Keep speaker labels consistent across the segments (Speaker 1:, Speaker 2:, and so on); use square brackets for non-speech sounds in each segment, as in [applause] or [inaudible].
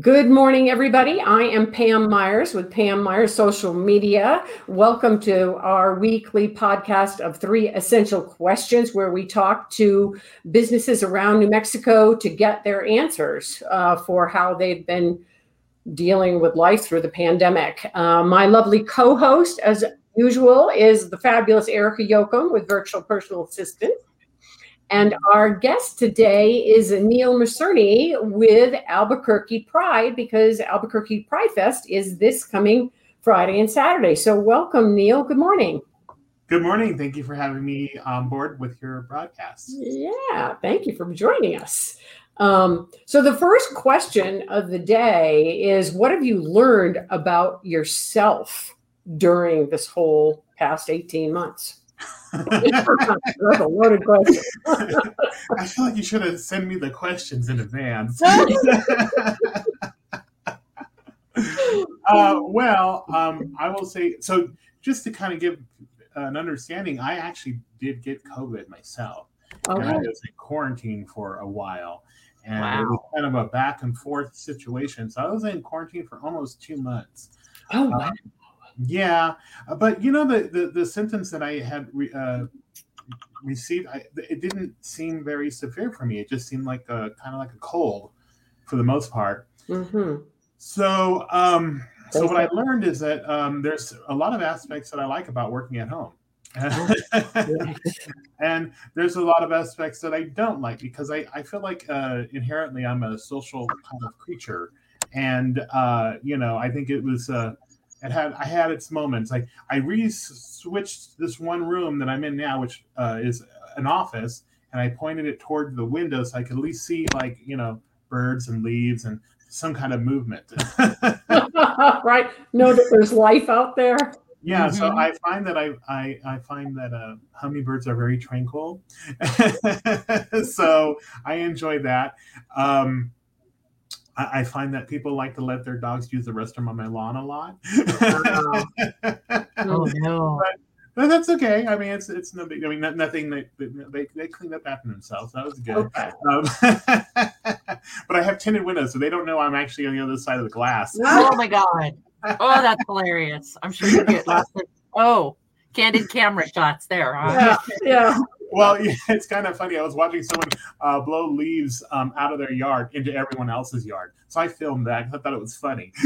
Speaker 1: Good morning, everybody. I am Pam Myers with Pam Myers Social Media. Welcome to our weekly podcast of three essential questions where we talk to businesses around New Mexico to get their answers uh, for how they've been dealing with life through the pandemic. Uh, my lovely co host, as usual, is the fabulous Erica Yoakum with Virtual Personal Assistant. And our guest today is Neil Macerny with Albuquerque Pride because Albuquerque Pride Fest is this coming Friday and Saturday. So, welcome, Neil. Good morning.
Speaker 2: Good morning. Thank you for having me on board with your broadcast.
Speaker 1: Yeah, thank you for joining us. Um, so, the first question of the day is What have you learned about yourself during this whole past 18 months? That's a loaded question. [laughs]
Speaker 2: I feel like you should have sent me the questions in advance. [laughs] uh, well, um, I will say so. Just to kind of give an understanding, I actually did get COVID myself, okay. and I was in quarantine for a while, and wow. it was kind of a back and forth situation. So I was in quarantine for almost two months.
Speaker 1: Oh wow. Um,
Speaker 2: yeah, uh, but you know the the, the symptoms that I had re, uh, received, I, it didn't seem very severe for me. It just seemed like a kind of like a cold, for the most part.
Speaker 1: Mm-hmm.
Speaker 2: So, um, so what I learned is that um, there's a lot of aspects that I like about working at home. [laughs] and there's a lot of aspects that I don't like because I, I feel like uh, inherently I'm a social kind of creature. And, uh, you know, I think it was, uh, it had I had its moments. Like I re-switched this one room that I'm in now, which uh, is an office, and I pointed it toward the window so I could at least see like you know birds and leaves and some kind of movement. [laughs] [laughs]
Speaker 1: right. Know that there's life out there.
Speaker 2: Yeah, mm-hmm. so I find that I I, I find that uh, hummingbirds are very tranquil, [laughs] so I enjoy that. Um, I, I, find that people like to let their dogs use the restroom on my lawn a lot. [laughs]
Speaker 1: oh no.
Speaker 2: But, but that's okay. I mean, it's it's no big. I mean, nothing. They they they cleaned up after themselves. That was good. Okay. Um, [laughs] but I have tinted windows, so they don't know I'm actually on the other side of the glass. [laughs]
Speaker 3: Oh my god! Oh, that's hilarious. I'm sure you get lots of oh candid camera shots there.
Speaker 1: Huh? Yeah, yeah.
Speaker 2: Well, [laughs] it's kind of funny. I was watching someone uh, blow leaves um, out of their yard into everyone else's yard, so I filmed that. I thought it was funny. [laughs]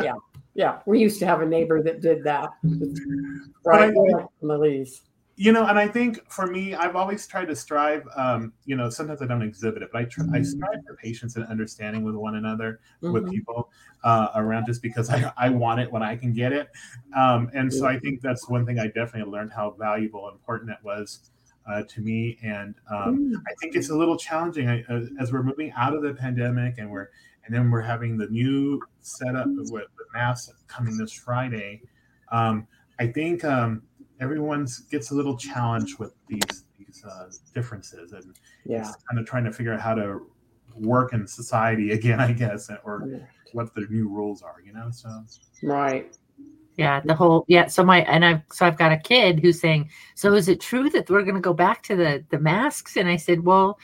Speaker 1: yeah, yeah. We used to have a neighbor that did that. Right, My leaves
Speaker 2: you know, and I think for me, I've always tried to strive. Um, you know, sometimes I don't exhibit it, but I try, I strive for patience and understanding with one another, mm-hmm. with people uh, around, just because I, I want it when I can get it. Um, and so I think that's one thing I definitely learned how valuable and important it was uh, to me. And um, I think it's a little challenging I, uh, as we're moving out of the pandemic, and we're and then we're having the new setup with the mass coming this Friday. Um, I think um, everyone gets a little challenged with these these uh, differences and
Speaker 1: yeah.
Speaker 2: kind of trying to figure out how to work in society [laughs] again i guess or what the new rules are you know so.
Speaker 1: Right.
Speaker 3: Yeah the whole yeah so my and i've so i've got a kid who's saying so is it true that we're going to go back to the the masks? And i said well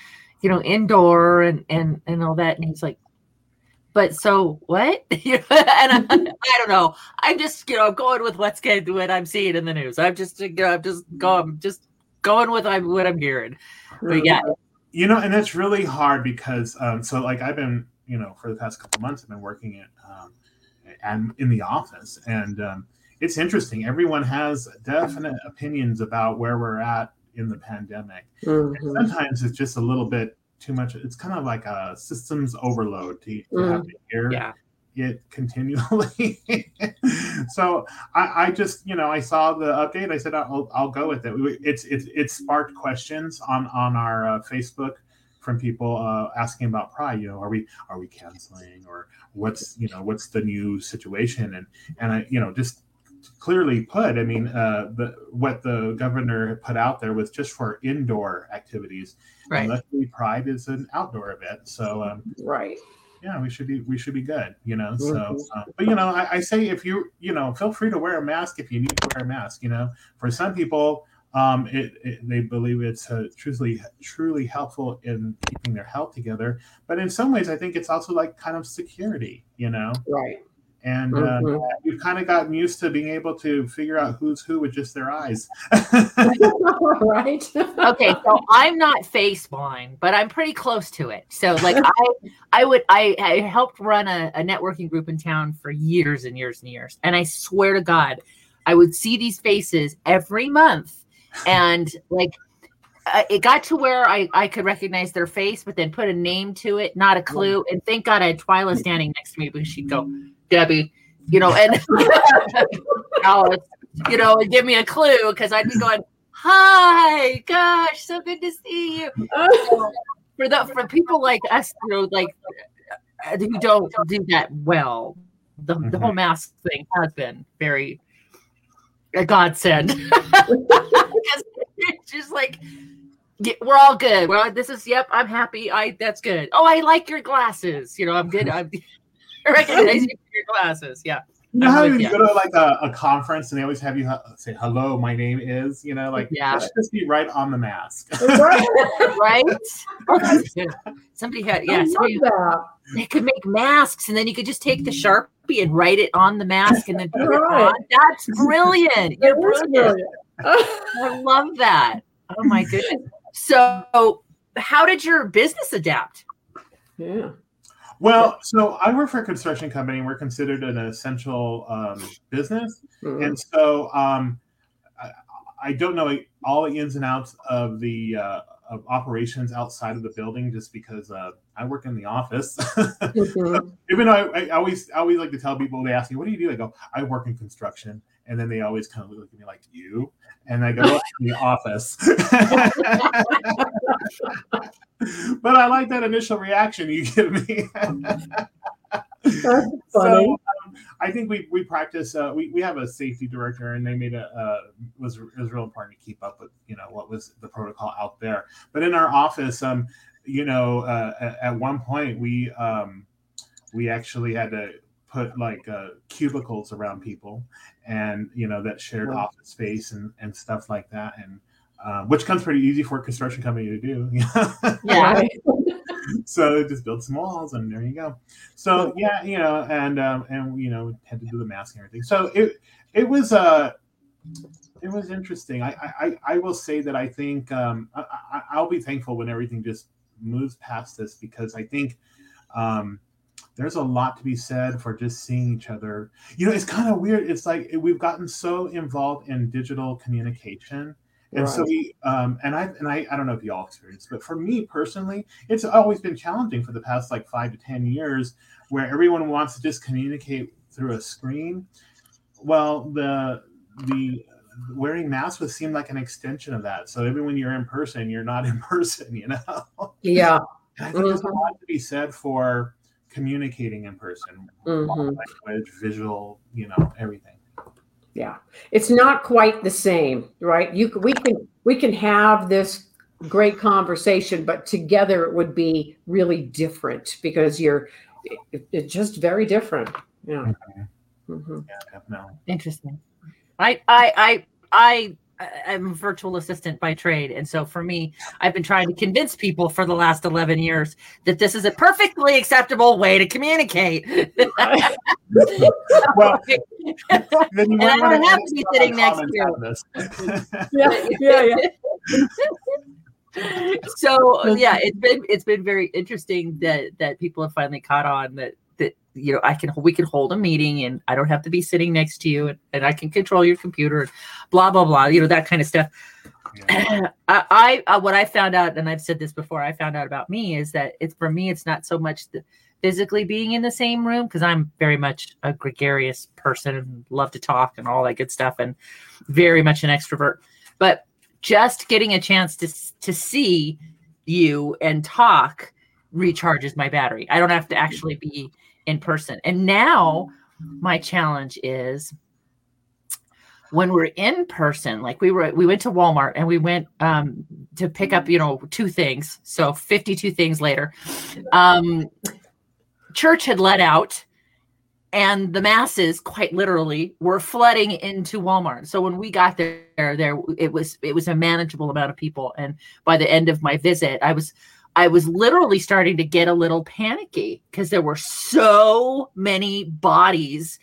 Speaker 3: you know indoor and and and all that. And he's like but so what? [laughs] and I, [laughs] I, don't know. I'm just you know going with what's good, what I'm seeing in the news. I'm just you know, I'm just going just going with what I'm hearing. But yeah,
Speaker 2: you know, and it's really hard because um, so like I've been you know for the past couple months I've been working at um, and in the office and um, it's interesting. Everyone has definite opinions about where we're at in the pandemic. Mm-hmm. sometimes it's just a little bit too much. It's kind of like a systems overload to, to mm, have to hear yeah. it continually. [laughs] so I, I, just, you know, I saw the update. I said I'll, I'll go with it. It's it's it sparked questions on on our uh, Facebook from people uh, asking about Pride. You know, are we are we canceling or what's you know what's the new situation? And and I you know just clearly put, I mean, uh, the what the governor put out there was just for indoor activities.
Speaker 3: Right.
Speaker 2: Luckily, Pride is an outdoor event, so um,
Speaker 1: right.
Speaker 2: yeah, we should be we should be good, you know. So,
Speaker 1: Mhm.
Speaker 2: uh, but you know, I, I say if you you know, feel free to wear a mask if you need to wear a mask. You know, for some people, um, it, it they believe it's uh, truly truly helpful in keeping their health together. But in some ways, I think it's also like kind of security, you know.
Speaker 1: Right.
Speaker 2: And uh,
Speaker 1: Mhm.
Speaker 2: we've kind of gotten used to being able to figure out who's who with just their eyes. [laughs]
Speaker 1: right.
Speaker 3: okay so i'm not face blind but i'm pretty close to it so like i i would i, I helped run a, a networking group in town for years and years and years and i swear to god i would see these faces every month and like uh, it got to where I, I could recognize their face, but then put a name to it, not a clue. And thank God I had Twyla standing next to me because she'd go, Debbie, you know, and [laughs] Alice, you know, and give me a clue because I'd be going, Hi, gosh, so good to see you. [laughs] For the for people like us, you know, like uh, who don't do that well, the, the whole mask thing has been very a godsend. [laughs] Because it's just like yeah, we're all good. Well, this is yep. I'm happy. I that's good. Oh, I like your glasses. You know, I'm good. I'm I [laughs] recognize you for your glasses. Yeah.
Speaker 2: You know
Speaker 3: I'm
Speaker 2: how
Speaker 3: with
Speaker 2: you
Speaker 3: ya.
Speaker 2: go to like a, a conference and they always have you uh, say hello, my name is, you know, like
Speaker 3: Yeah.
Speaker 2: that should just be right on the mask. [laughs]
Speaker 1: right.
Speaker 3: Right. [laughs] That's good. Somebody had yeah. Somebody they could make masks and then you could just take the sharpie and write it on the mask and then put it on. That's brilliant. You're brilliant.
Speaker 1: brilliant.
Speaker 3: I love that. Oh my goodness. So, how did your business adapt?
Speaker 1: yeah.
Speaker 2: Well, so I work for a construction company. and We're considered an essential um, business,
Speaker 1: Mhm.
Speaker 2: and so um, I, I don't know all the ins and outs of the uh, of operations outside of the building, just because uh, I work in the office. [laughs]
Speaker 1: Mhm.
Speaker 2: Even though I, I always I always like to tell people, they ask me, "What do you do?" I go, "I work in construction," and then they always kind of look at me like, "You?" And I go, "Well, in the office." [laughs] [laughs] [laughs] but I like that initial reaction you give me.
Speaker 1: That's [laughs] funny.
Speaker 2: So um, I think we we practice. Uh, we we have a safety director, and they made a uh, was it was real important to keep up with you know what was the protocol out there. But in our office, um, you know, uh, at, at one point we um, we actually had to put like uh, cubicles around people, and you know that shared
Speaker 1: Wow.
Speaker 2: office space and and stuff like that, and. Uh, which comes pretty easy for a construction company to do. [laughs]
Speaker 3: Yeah.
Speaker 2: So just build some walls and there you go. So yeah. you know and um and you know had to do the mask and everything. So it it was uh it was interesting. I i i will say that i think um I i'll be thankful when everything just moves past this because i think um there's a lot to be said for just seeing each other. You know it's kind of weird. It's like we've gotten so involved in digital communication and so we um and i and i i don't know if you all experienced but for me personally it's always been challenging for the past like five to ten years where everyone wants to just communicate through a screen well the the wearing masks would seem like an extension of that so even when you're in person you're not [laughs] in person you know
Speaker 1: Yeah. [laughs]
Speaker 2: i think there's a
Speaker 1: Mhm.
Speaker 2: lot to be said for communicating in person
Speaker 1: Mhm.
Speaker 2: language visual you know everything
Speaker 1: Yeah. It's not quite the same, right? You we can we can have this great conversation, but together it would be really different because you're it, it's just very different. Yeah. Mhm.
Speaker 2: yeah definitely
Speaker 3: Interesting. I I I I I'm a virtual assistant by trade, and so for me, I've been trying to convince people for the last eleven years that this is a perfectly acceptable way to communicate. [laughs]
Speaker 2: well then you
Speaker 3: And I don't have to be sitting next to you.
Speaker 2: out of this.
Speaker 1: Yeah. Yeah. Yeah. [laughs]
Speaker 3: so yeah, it's been it's been very interesting that that people have finally caught on that that you know I can we can hold a meeting and I don't have to be sitting next to you and, and I can control your computer and blah blah blah you know that kind of stuff.
Speaker 2: Yeah. [clears throat]
Speaker 3: I, I uh, what I found out, and I've said this before, I found out about me is that it's for me, it's not so much the physically being in the same room because I'm very much a gregarious person and love to talk and all that good stuff, and very much an extrovert. But just getting a chance to to see you and talk recharges my battery. I don't have to actually be in person. And now my challenge is when we're in person, like we were, we went to Walmart and we went um, to pick up, you know, two things. So 52 things later, um, church had let out and the masses quite literally were flooding into Walmart. So when we got there, there it was it was a manageable amount of people. And by the end of my visit, I was I was literally starting to get a little panicky because there were so many bodies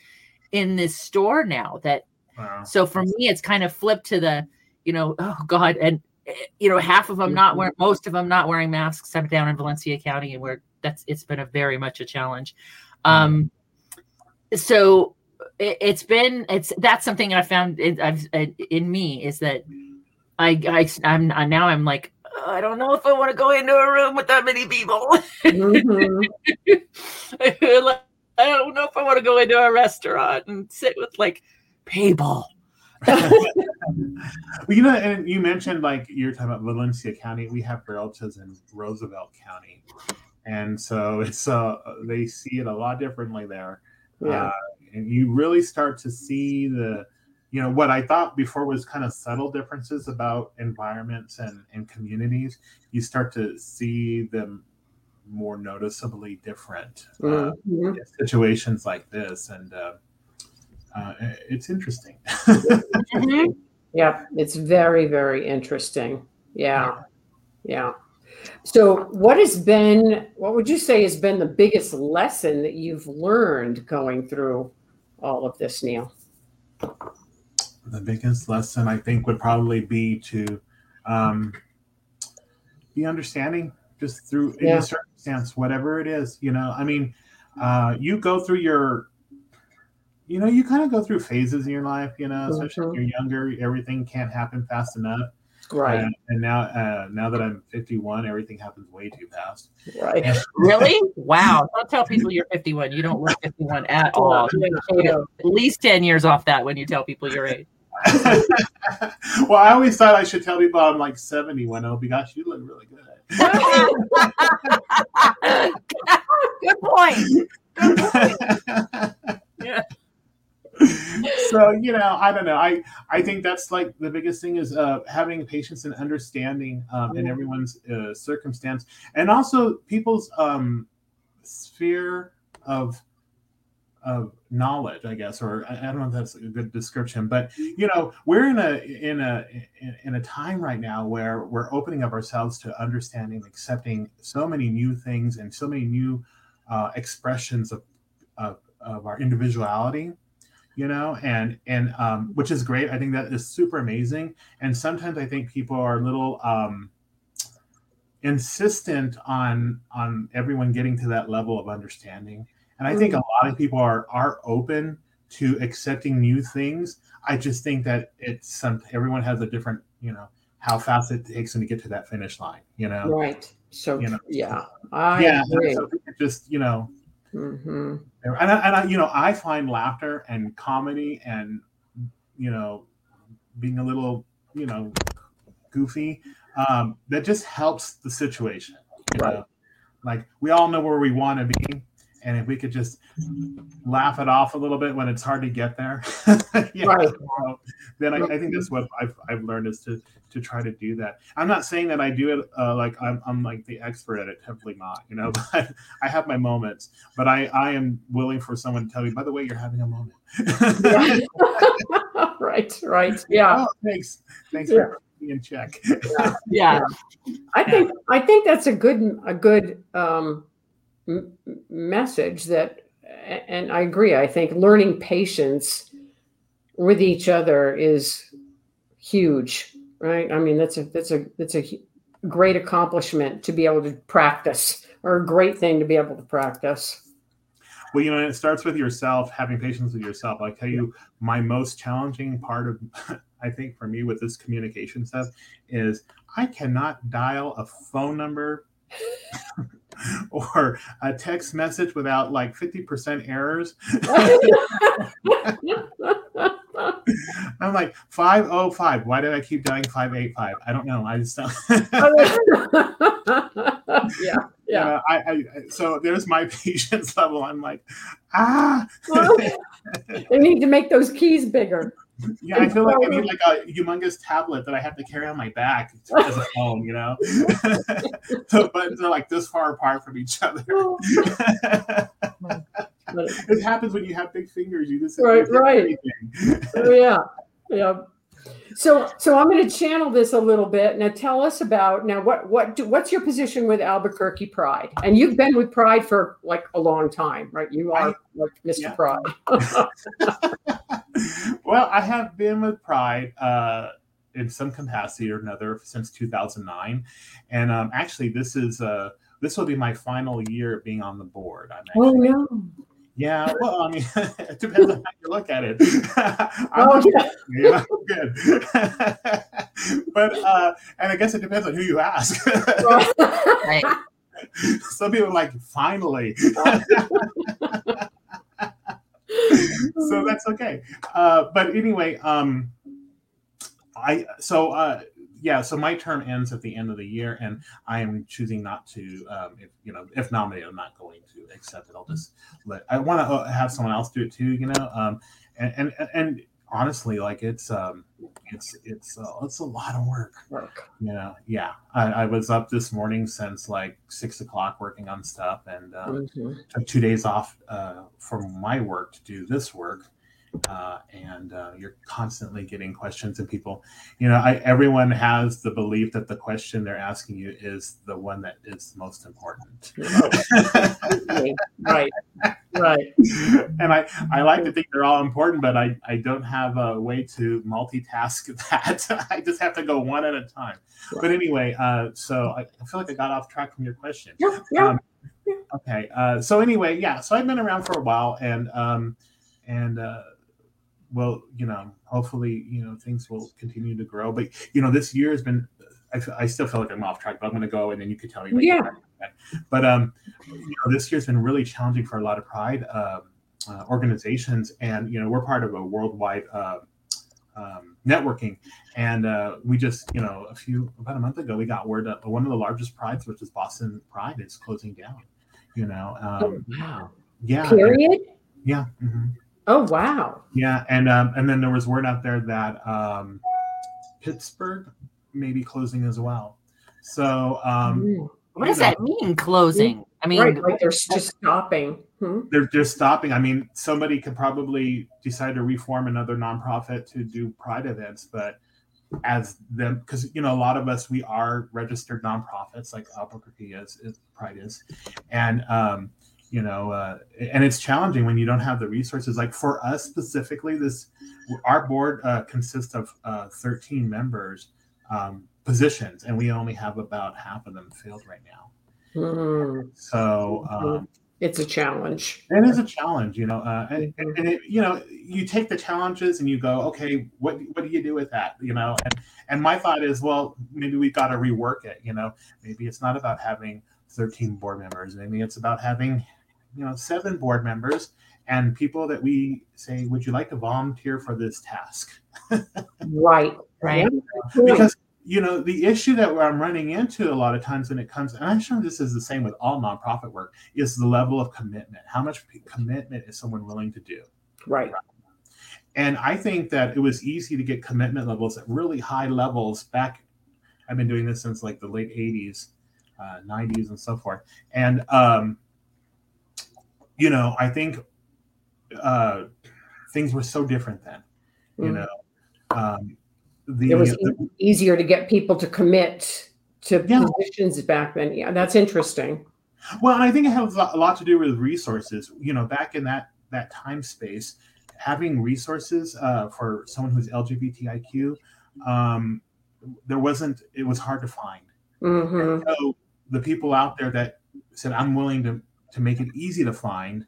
Speaker 3: in this store now that wow. so for me it's kind of flipped to the you know oh god and eh, you know half of them not mm-hmm. wearing most of them not wearing masks. Except down in Valencia County and where that's it's been a very much a challenge. Um mm-hmm. so it, has been it's that's something I found in, I've in me is that I I I'm now I'm like I don't know if I want to go into a room with that many people. Mm-hmm. [laughs] I don't know if I want to go into a restaurant and sit with like people. [laughs]
Speaker 2: well, you know, and you mentioned like you're talking about Valencia County. We have relatives in Roosevelt County, and so it's uh they see it a lot differently there. Yeah. Uh, and you really start to see the you know what i thought before was kind of subtle differences about environments and, and communities you start to see them more noticeably different uh, mm-hmm. situations like this. And uh, uh, it's interesting.
Speaker 1: Mm-hmm. [laughs] yeah it's very very interesting. Yeah. Yeah. So what has been what would you say has been the biggest lesson that you've learned going through all of this neil
Speaker 2: the biggest lesson I think would probably be to um, be understanding just through yeah. any circumstance, whatever it is. You know, I mean, uh, you go through your, you know, you kind of go through phases in your life. You know, especially mm-hmm. when you're younger, everything can't happen fast enough.
Speaker 1: Right.
Speaker 2: And, and now, uh, now that I'm 51, everything happens way too fast.
Speaker 1: Right. [laughs]
Speaker 3: really? Wow. [laughs] Don't tell people you're 51. You don't look 51 at all. At least 10 years off that when you tell people your age. [laughs]
Speaker 2: well, I always thought I should tell people I'm like 70 when I'll be, gosh, you look really good.
Speaker 3: good point. Good point.
Speaker 2: yeah so you know i don't know. I i think that's like the biggest thing is uh having patience and understanding um in everyone's uh, circumstance. And also people's um sphere of of knowledge i guess or i don't know if that's a good description but you know we're in a in a in a time right now where we're opening up ourselves to understanding accepting so many new things and so many new uh, expressions of, of of our individuality you know and and um, which is great. I think that is super amazing. And sometimes i think people are a little um, insistent on on everyone getting to that level of understanding. And i think a mm-hmm. lot of people are are open to accepting new things. I just think that it's some everyone has a different you know how fast it takes them to get to that finish line you know?
Speaker 1: Right. So you know? yeah I
Speaker 2: yeah agree. So just you know Mm-hmm. And, I, and I, you know, I find laughter and comedy and you know, being a little, you know, goofy, um, that just helps the situation. right. Know? Like we all know where we want to be, and if we could just laugh it off a little bit when it's hard to get there, [laughs] yeah, right. then I, I, think that's what I've, I've learned is to to try to do that. I'm not saying that I do it uh, like I'm, I'm like the expert at it. Definitely not, you know. [laughs] But I have my moments. But I I am willing for someone to tell me. By the way, you're having a moment. [laughs]
Speaker 1: right. Right. Yeah.
Speaker 2: Oh, thanks. Thanks yeah. for being in check.
Speaker 1: yeah. yeah. I think I think that's a good a good um, m- message that, and I agree. I think learning patience with each other is huge right? I mean, that's a that's a that's a great accomplishment to be able to practice, or a great thing to be able to practice.
Speaker 2: Well, you know, it starts with yourself, having patience with yourself. I tell you, my most challenging part of, [laughs] I think, for me with this communication stuff is I cannot dial a phone number [laughs] [laughs] or a text message without like 50% errors. [laughs] I'm like 505. Why did I keep dying 585? I don't know. I just don't. [laughs]
Speaker 1: yeah. Yeah.
Speaker 2: I, I, so there's my patience level. I'm like, ah.
Speaker 1: they need to make those keys bigger.
Speaker 2: Yeah, I feel like I need like a humongous tablet that I have to carry on my back [laughs] as a phone, you know. [laughs] the buttons are like this far apart from each other. Oh. [laughs] it happens when you have big fingers. You just
Speaker 1: right, right. Oh, yeah, yeah. So, so I'm going to channel this a little bit. Now, tell us about now what what do, what's your position with Albuquerque Pride? And you've been with Pride for like a long time, right? You are I, like Mr. Yeah. Pride. [laughs] [laughs]
Speaker 2: well, I have been with Pride uh, in some capacity or another since 2009, and um, actually, this is uh, this will be my final year being on the board. I'm
Speaker 1: oh, actually, oh no.
Speaker 2: Yeah, [laughs] well, I mean, [laughs] it depends on how you look at it. [laughs] oh, yeah. You know, good. but, uh, and I guess it depends on who you ask. right. Some people are like, finally. so that's okay. Uh, but anyway, um, I so uh, yeah, so my term ends at the end of the year, and I am choosing not to. Um, if you know, if nominated, I'm not going to accept it. I'll just let. I want to uh, have someone else do it too. You know, um, and and and honestly, like it's um, it's it's uh, it's a lot of work.
Speaker 1: Work.
Speaker 2: You know, yeah. I, I was up this morning since like six o'clock working on stuff, and um, mm-hmm. took two days off uh, from my work to do this work uh, and uh, you're constantly getting questions and people you know I, everyone has the belief that the question they're asking you is the one that is most important. [laughs]
Speaker 1: Right. Right. [laughs]
Speaker 2: And i i like to think they're all important but i i don't have a way to multitask [laughs] that. I just have to go one at a time. Right. but anyway uh, so I, I, feel like i got off track from your question.
Speaker 1: Yeah, yeah. Um,
Speaker 2: okay uh, so anyway yeah so i've been around for a while and um and uh well, you know, hopefully, you know, things will continue to grow. But you know, this year has been. I, I still feel like I'm off track, but I'm going to go, and then you can tell me.
Speaker 1: Yeah.
Speaker 2: But um, you know, this year's been really challenging for a lot of Pride um, uh, organizations, and you know, we're part of a worldwide. Uh, um, networking. And uh, we just, you know, a few about a month ago, we got word that one of the largest prides, which is Boston Pride, is closing down. You know, um,
Speaker 1: oh, wow.
Speaker 2: Yeah.
Speaker 1: Period.
Speaker 2: Yeah. Mm-hmm.
Speaker 1: Oh wow!
Speaker 2: Yeah, and um, and then there was word out there that um, Pittsburgh may be closing as well. So um,
Speaker 3: what does know, that mean? Closing? I mean,
Speaker 1: right, like they're just stopping.
Speaker 2: Hmm? They're just stopping. I mean, somebody could probably decide to reform another nonprofit to do Pride events, but as them because you know a lot of us we are registered nonprofits like Albuquerque is, is Pride is, and um, you know uh, and it's challenging when you don't have the resources. Like for us specifically this our board uh, consists of uh, 13 members um, positions and we only have about half of them filled right now. Mm-hmm. so um,
Speaker 1: it's a challenge.
Speaker 2: it is a challenge you know uh, and, and, and it, you know you take the challenges and you go okay what what do you do with that? You know and and my thought is well maybe we've got to rework it you know. Maybe it's not about having 13 board members. Maybe it's about having you know seven board members and people that we say would you like to volunteer for this task? [laughs]
Speaker 1: Right right.
Speaker 2: Because you know the issue that i'm running into a lot of times when it comes and i'm sure this is the same with all nonprofit work is the level of commitment how much commitment is someone willing to do.
Speaker 1: Right.
Speaker 2: And i think that it was easy to get commitment levels at really high levels back i've been doing this since like the late 80s uh, 90s and so forth. And um, you know, I think uh, things were so different then. You mm. know, um,
Speaker 1: the, it was the, easier to get people to commit to yeah. positions back then. Yeah, that's interesting.
Speaker 2: Well, and I think it has a lot to do with resources. You know, back in that that time space, having resources uh, for someone who's LGBTIQ, um, there wasn't. It was hard to find.
Speaker 1: Mm-hmm.
Speaker 2: So the people out there that said, "I'm willing to to make it easy to find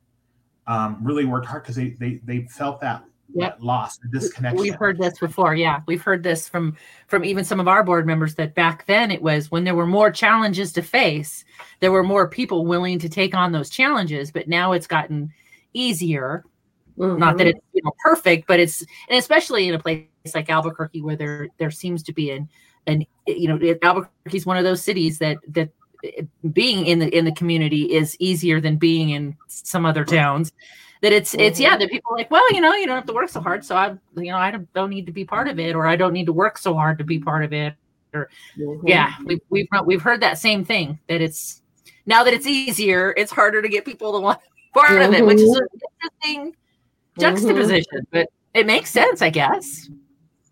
Speaker 2: um, really worked hard because they, they they felt that yep. loss, the disconnection.
Speaker 3: We've heard this before. Yeah, we've heard this from from even some of our board members that back then it was when there were more challenges to face, there were more people willing to take on those challenges. But now it's gotten easier Mm-hmm. Not that it's you know perfect, but it's and especially in a place like Albuquerque where there there seems to be an an you know Albuquerque is one of those cities that that being in the in the community is easier than being in some other towns that it's it's yeah that people are like well you know you don't have to work so hard so i you know i don't, don't need to be part of it or i don't need to work so hard to be part of it or mm-hmm. yeah we've, we've we've heard that same thing that it's now that it's easier it's harder to get people to want part mm-hmm. of it which is an mm-hmm. interesting juxtaposition mm-hmm. but it makes sense i guess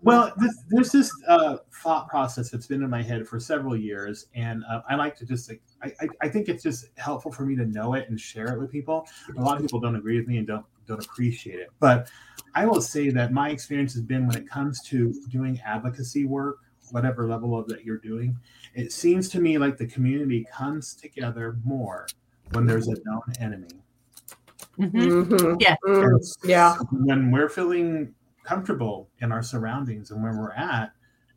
Speaker 2: well, this, there's this uh, thought process that's been in my head for several years, and uh, I like to just like I, I, I think it's just helpful for me to know it and share it with people. A lot of people don't agree with me and don't don't appreciate it, but I will say that my experience has been when it comes to doing advocacy work, whatever level of that you're doing, it seems to me like the community comes together more when there's a known enemy.
Speaker 3: Mm-hmm. Mm-hmm. Yeah,
Speaker 1: yeah.
Speaker 2: When we're feeling comfortable in our surroundings and where we're at,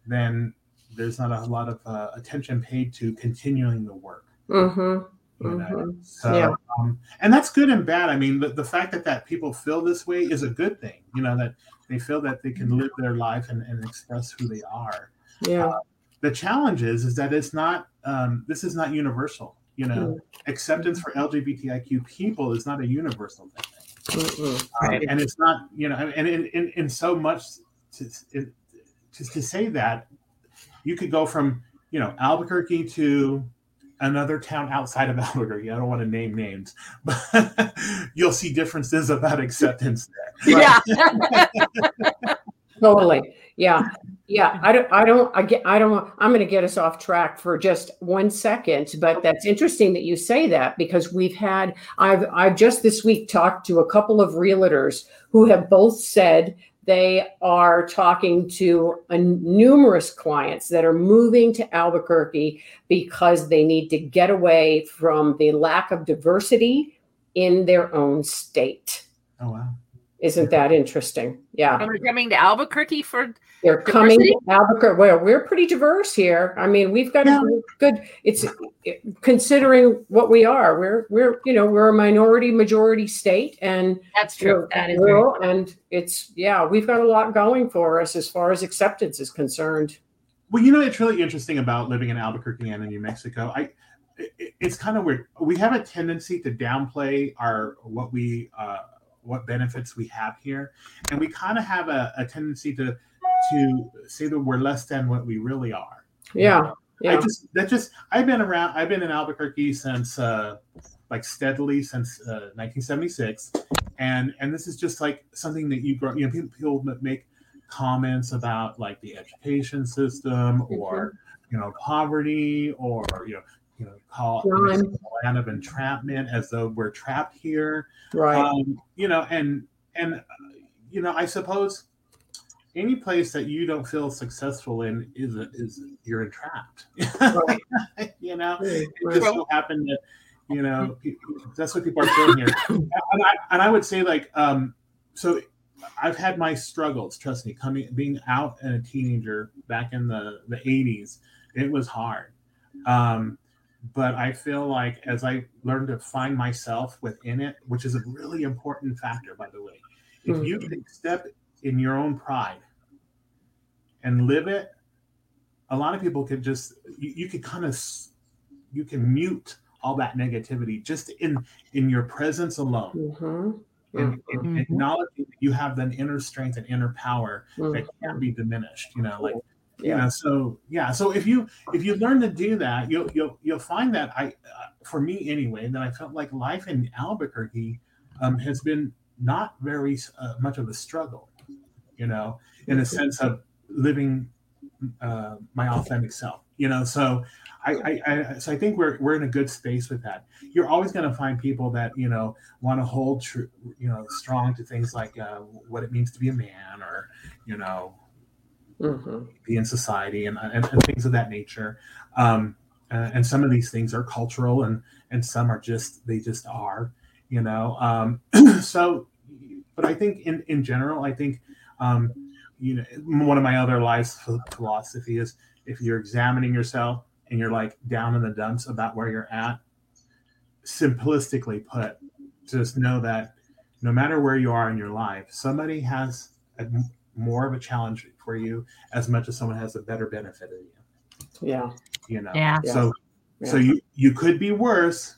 Speaker 2: then there's not a lot of uh, attention paid to continuing the work.
Speaker 1: Mm-hmm. Mm-hmm.
Speaker 2: So, yeah. um, and that's good and bad. I mean, the, the fact that that people feel this way is a good thing. You know that they feel that they can live their life and, and express who they are.
Speaker 1: Yeah. Uh,
Speaker 2: the challenge is is that it's not. Um, this is not universal. You know, mm-hmm. acceptance for LGBTIQ people is not a universal thing. And it's not, you know, and in, in, in so much to, it, to, to say that you could go from, you know, Albuquerque to another town outside of [laughs] Albuquerque. I don't want to name names, [laughs] but you'll see differences about acceptance
Speaker 3: there. [laughs] Yeah.
Speaker 1: totally. Yeah. Yeah. I don't, I don't, I get, I don't, I'm going to get us off track for just one second, but that's interesting that you say that because we've had, I've, I've just this week talked to a couple of realtors who have both said they are talking to a, numerous clients that are moving to Albuquerque because they need to get away from the lack of diversity in their own state.
Speaker 2: Oh, wow.
Speaker 1: Isn't that interesting? Yeah.
Speaker 3: And we're coming to Albuquerque for
Speaker 1: they're coming to Albuquerque. Well, we're pretty diverse here. I mean, we've got yeah. a good it's considering what we are. We're we're you know, we're a minority majority state and
Speaker 3: that's true. That is
Speaker 1: rural, and it's yeah, we've got a lot going for us as far as acceptance is concerned.
Speaker 2: Well, you know, it's really interesting about living in Albuquerque and in New Mexico. I it's kind of weird. We have a tendency to downplay our what we uh, what benefits we have here, and we kind of have a, a, tendency to to say that we're less than what we really are.
Speaker 1: Yeah, yeah.
Speaker 2: I just that just I've been around. I've been in Albuquerque since uh, like steadily since uh, 1976, and and this is just like something that you grow. You know, people, people make comments about like the education system or mm-hmm. you know poverty or you know you know, call it land of entrapment as though we're trapped here.
Speaker 1: Right. Um,
Speaker 2: you know, and and you know, I suppose any place that you don't feel successful in is a, is you're entrapped. Right. [laughs] you know, right. it just so happened that you know that's what people are feeling here. [coughs] and, I, and I would say like um, so. I've had my struggles. Trust me, coming being out and a teenager back in the the 80s, it was hard. Um, but I feel like as I learn to find myself within it, which is a really important factor, by the way, if mm-hmm. you can step in your own pride and live it, a lot of people could just you, you could kind of you can mute all that negativity just in in your presence alone. Mm-hmm. And, and mm-hmm. acknowledging that you have that inner strength and inner power that mm-hmm. can't be diminished. You know, like yeah. You know, so yeah, so if you if you learn to do that, you'll you'll you'll find that I, uh, for me anyway, that I felt like life in Albuquerque um, has been not very uh, much of a struggle, you know, in a sense of living uh, my authentic self, you know. So I, I, I, so I think we're we're in a good space with that. You're always going to find people that you know want to hold true, you know, strong to things like uh, what it means to be a man, or you know, mm-hmm. be in society and, and, and, things of that nature. Um, uh, and some of these things are cultural and, and some are just, they just are, you know? Um, [clears throat] so, but I think in, in general, I think, um, you know, one of my other life philosophy is if you're examining yourself and you're like down in the dumps about where you're at, simplistically put, just know that no matter where you are in your life, somebody has a, more of a challenge for you as much as someone has a better benefit of you.
Speaker 1: Yeah.
Speaker 2: You know.
Speaker 3: Yeah.
Speaker 2: So
Speaker 1: Yeah.
Speaker 2: so you you could be worse,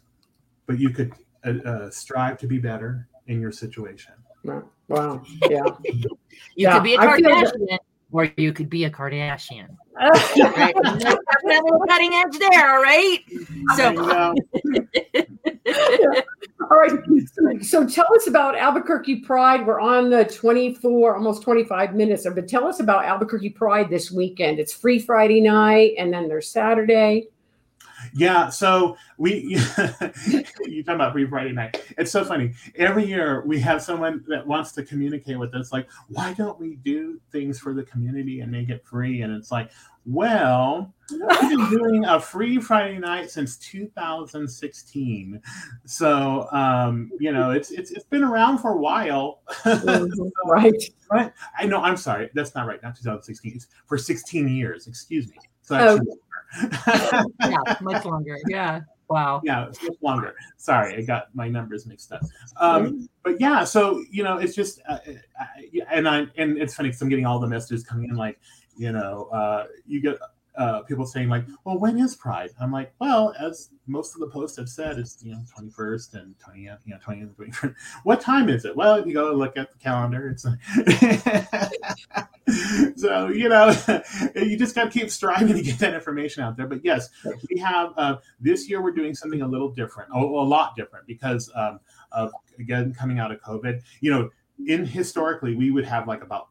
Speaker 2: but you could uh, uh, strive to be better in your situation.
Speaker 1: Right. Wow. Yeah.
Speaker 3: You
Speaker 1: Yeah,
Speaker 3: could be a Kardashian, or you could be a Kardashian. [laughs] Right? Definitely cutting edge there, all right?
Speaker 2: I
Speaker 3: So,
Speaker 2: know. [laughs]
Speaker 1: All right. So tell us about Albuquerque Pride. We're on the 24, almost 25 minutes. But tell us about Albuquerque Pride this weekend. It's free Friday night and then there's Saturday.
Speaker 2: Yeah, so we [laughs] you talking about free Friday night. It's so funny. Every year we have someone that wants to communicate with us, like, why don't we do things for the community and make it free? And it's like, well, we've been doing a free Friday night since 2016. So um, you know, it's it's it's been around for a while. [laughs]
Speaker 1: Right.
Speaker 2: Right? I know. I'm sorry. That's not right. Not 2016. It's for 16 years. Excuse me. So
Speaker 1: Oh.
Speaker 3: yeah, much longer. Yeah. Wow.
Speaker 2: yeah, longer. Sorry, I got my numbers mixed up. Um, but yeah, so you know, it's just, uh, I, and I and it's funny because I'm getting all the messages coming in, like, you know, uh, you get uh, people saying like, "Well, when is Pride?" I'm like, "Well, as most of the posts have said, it's you know 21st and 20th, you know 20th and 21st. [laughs] What time is it? Well, you go look at the calendar. It's [laughs] so you know [laughs] you just got to keep striving to get that information out there. But yes, we have uh, this year we're doing something a little different, a, a lot different because um, of again coming out of COVID. You know, in historically we would have like about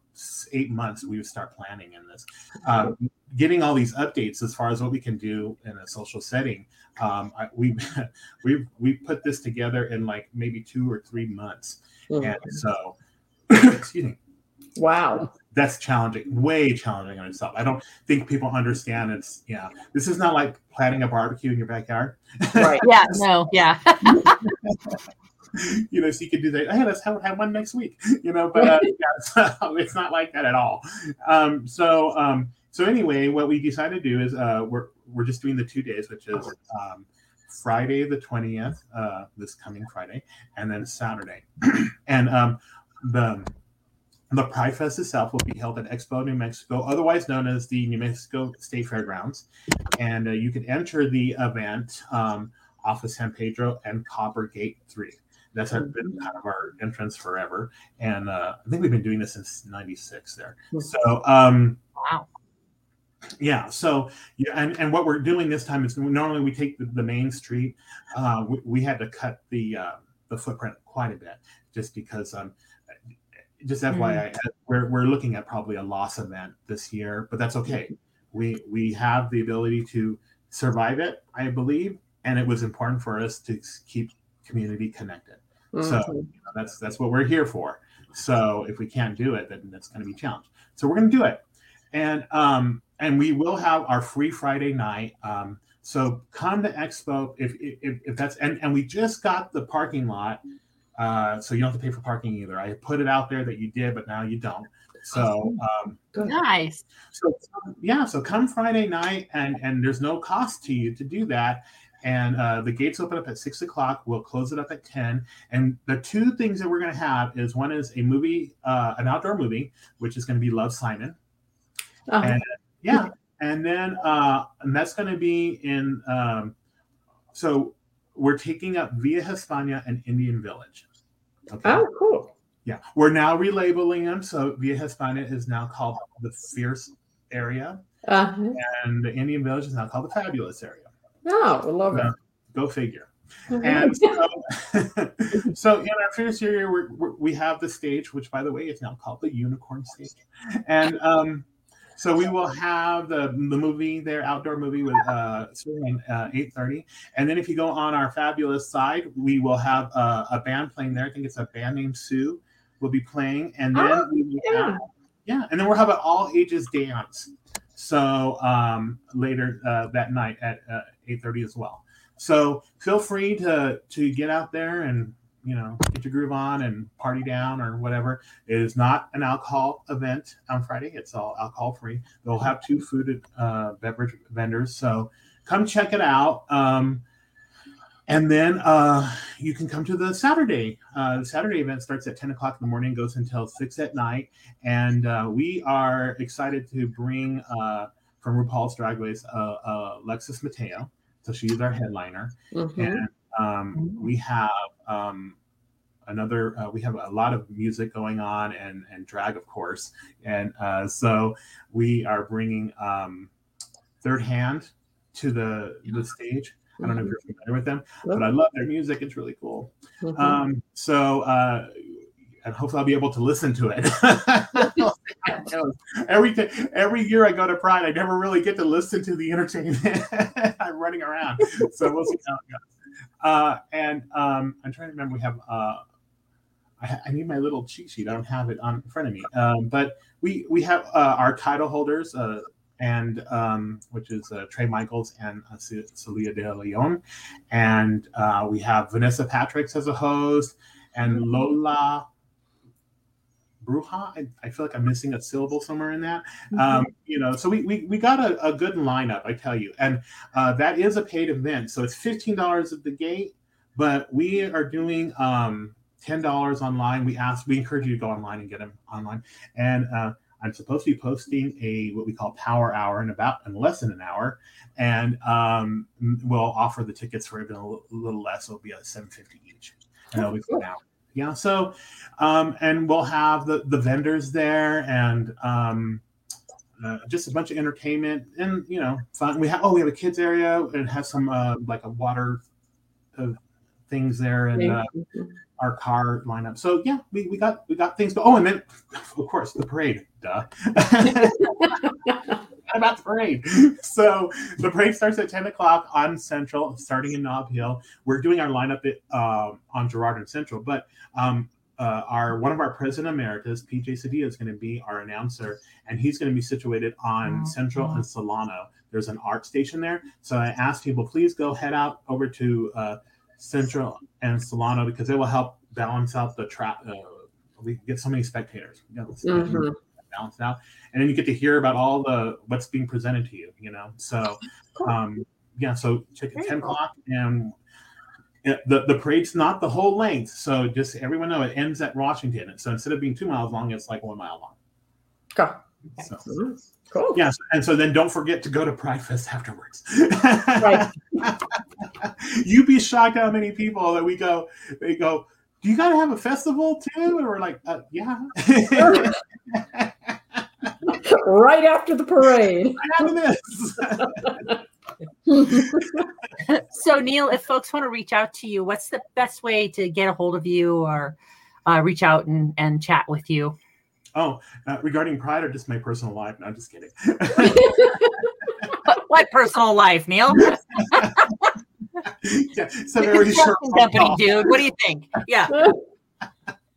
Speaker 2: eight months we would start planning in this um, getting all these updates as far as what we can do in a social setting um, I, we [laughs] we we put this together in like maybe two or three months and so [coughs] excuse me
Speaker 1: Wow.
Speaker 2: that's challenging way challenging in itself i don't think people understand it's yeah this is not like planning a barbecue in your backyard
Speaker 1: Right.
Speaker 3: Yeah. No. Yeah. [laughs]
Speaker 2: you know, so you could do that. Hey, let's have, have one next week, [laughs] you know, but uh, yeah, so it's not like that at all. Um, so, um, so anyway, what we decided to do is uh, we're we're just doing the two days, which is um, Friday the twentieth, uh, this coming Friday, and then Saturday, [clears throat] and um, the the Pride Fest itself will be held at Expo New Mexico, otherwise known as the New Mexico State Fairgrounds, and uh, you can enter the event um, off of San Pedro and Copper Gate Three. That's been kind of our entrance forever, and uh, I think we've been doing this since '96 there. So, um,
Speaker 3: Wow.
Speaker 2: Yeah. So, yeah, and, and what we're doing this time is normally we take the, the main street. Uh, we, we had to cut the uh, the footprint quite a bit just because. Um, just FYI, we're, we're looking at probably a loss event this year, but that's okay. We we have the ability to survive it, I believe, and it was important for us to keep community connected. So
Speaker 1: Mhm.
Speaker 2: you know, that's that's what we're here for. So if we can't do it, then that's going to be a challenge. So we're going to do it, and um and we will have our free Friday night. Um, so come to Expo if if, if that's and and we just got the parking lot, uh, so you don't have to pay for parking either. I put it out there that you did, but now you don't. So um,
Speaker 3: Nice.
Speaker 2: so yeah, so come Friday night, and and there's no cost to you to do that. And uh, the gates open up at six o'clock. We'll close it up at ten. And the two things that we're going to have is one is a movie, uh, an outdoor movie, which is going to be Love Simon.
Speaker 1: Uh-huh.
Speaker 2: And yeah, and then uh, and that's going to be in. Um, so we're taking up Villa Hispana and Indian Village. Okay.
Speaker 1: Oh, cool.
Speaker 2: Yeah, we're now relabeling them. So Villa Hispana is now called the Fierce area,
Speaker 1: Uh,
Speaker 2: and the Indian Village is now called the Fabulous area.
Speaker 1: oh, I love it.
Speaker 2: Go figure. And so, [laughs] so in our Fierce area, we're, we're, we have the stage, which by the way is now called the Unicorn Stage, and um, so we will have the the movie there, outdoor movie with uh, starting uh, eight thirty, and then if you go on our fabulous side, we will have uh, a band playing there. I think it's a band named Sue will be playing, and then
Speaker 1: Oh,
Speaker 2: we will
Speaker 1: yeah.
Speaker 2: have yeah, and then we'll have an all ages dance. So um, later uh, that night at uh, eight thirty as well. So feel free to to get out there and you know get your groove on and party down or whatever. It is not an alcohol event on Friday. It's all alcohol free. They'll have two food uh, beverage vendors. So come check it out. Um, and then uh, you can come to the Saturday. Uh, the Saturday event starts at 10 o'clock in the morning, goes until 6 at night. And uh, we are excited to bring uh, from RuPaul's Drag Race uh, uh, Alexis Mateo. So she's our headliner. Mm-hmm. And um, we have um, another, uh, we have a lot of music going on and, and drag, of course. And uh, so we are bringing um, Third Hand to the, the stage I don't know if you're familiar with them, but I love their music. It's really cool. Mm-hmm. Um, so, uh, and hopefully I'll be able to listen to it. [laughs] every every year I go to Pride, I never really get to listen to the entertainment. [laughs] I'm running around, so we'll see how it goes. Uh, and um, I'm trying to remember. We have. Uh, I, I, need my little cheat sheet. I don't have it on in front of me. Um, but we we have uh, our title holders. Uh, and um, which is uh, Trey Michaels and uh, Celia de Leon. And we have Vanessa Patricks as a host and Lola Bruja. I, I, feel like I'm missing a syllable somewhere in that. Mm-hmm. Um, you know, so we, we, we got a, a, good lineup, I tell you. And uh, that is a paid event. So it's $15 at the gate, but we are doing um, $10 online. We ask, we encourage you to go online and get them online. And uh, I'm supposed to be posting a what we call power hour in about in less than an hour, and um, we'll offer the tickets for even a little less. It'll be a 750 each, and it'll be for an hour. Yeah. So, um, and we'll have the the vendors there and. Um, uh, just a bunch of entertainment and you know fun. We have oh we have a kids area and has some uh, like a water uh, things there and uh, our car lineup. So yeah, we, we got we got things. But oh, and then of course the parade. Duh. [laughs] [laughs] about the parade. So the parade starts at 10 o'clock on Central, starting in Nob Hill. We're doing our lineup at, uh, on Girard and Central, but um, uh, our one of our president emeritus, PJ Sadia, is going to be our announcer, and he's going to be situated on oh, Central and Solano. There's an art station there, so I asked people, please go head out over to uh, Central and Solano because it will help balance out the trap. Uh, we get so many spectators. You know, mm-hmm. Balance it out, and then you get to hear about all the what's being presented to you. You know, so um, yeah. So check at ten o'clock, and the the parade's not the whole length. So just everyone know it ends at Washington. So instead of being two miles long, it's like one mile long.
Speaker 1: Okay. So. Cool.
Speaker 2: Yes, and so then don't forget to go to Pride Fest afterwards. right. [laughs] You'd be shocked how many people that we go. They go. Do you got to have a festival too? And we're like, uh, yeah. [laughs]
Speaker 1: right after the parade. [laughs] [laughs]
Speaker 3: so Neil, if folks want to reach out to you, what's the best way to get a hold of you or uh, reach out and, and chat with you?
Speaker 2: Oh, uh, regarding pride or just my personal life? No, I'm just kidding. [laughs]
Speaker 3: what personal life, Neil?
Speaker 2: yeah, so very short
Speaker 3: company, dude. What do you think? Yeah.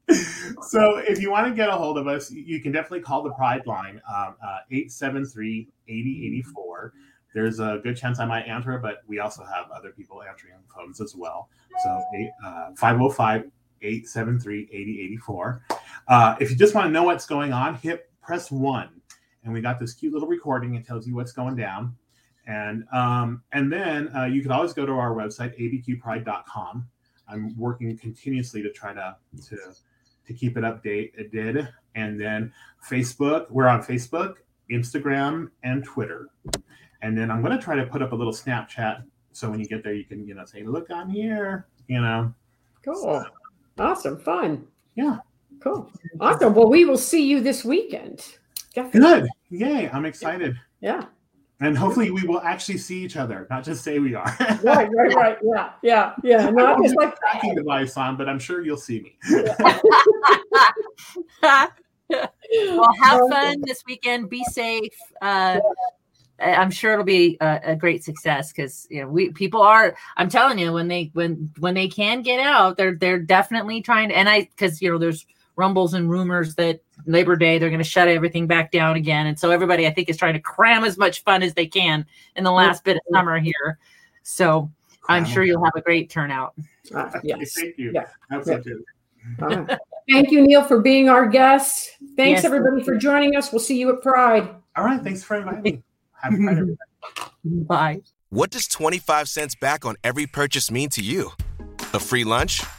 Speaker 3: [laughs]
Speaker 2: so if you want to get a hold of us, you can definitely call the Pride line, um, uh, 873-8084. There's a good chance I might answer, but we also have other people answering phones as well. So uh, 505 873 8084. Uh, if you just want to know what's going on, hit press one. And we got this cute little recording. It tells you what's going down. And um, and then uh, you can always go to our website, abqpride.com. I'm working continuously to try to to to keep it updated. And then Facebook, we're on Facebook, Instagram, and Twitter. And then I'm going to try to put up a little Snapchat so when you get there, you can you know say, "Look, I'm here." You know.
Speaker 1: Cool. So, awesome. Fun.
Speaker 2: Yeah.
Speaker 1: Cool. Awesome. Well, we will see you this weekend.
Speaker 2: Definitely. Good. Yay. I'm excited.
Speaker 1: Yeah.
Speaker 2: And hopefully we will actually see each other, not just say we are. [laughs]
Speaker 1: right, right, right. Yeah, yeah, yeah. Not just like
Speaker 2: tracking device on, but I'm sure you'll see me. [laughs]
Speaker 3: well, have fun this weekend. Be safe. Uh, I'm sure it'll be a, a great success because you know we people are. I'm telling you, when they when when they can get out, they're they're definitely trying to. And I because you know there's rumbles and rumors that Labor Day they're going to shut everything back down again, and so everybody I think is trying to cram as much fun as they can in the last bit of summer here. So I'm sure you'll have a great turnout.
Speaker 2: Uh, yes. Thank you. Yeah. Absolutely.
Speaker 1: Yeah. [laughs] Thank you, Neil, for being our guest. Thanks, yes, everybody, for joining us. We'll see you at Pride.
Speaker 2: All right. Thanks for inviting me. Have Pride, [laughs]
Speaker 3: Bye.
Speaker 4: What does 25 cents back on every purchase mean to you? A free lunch?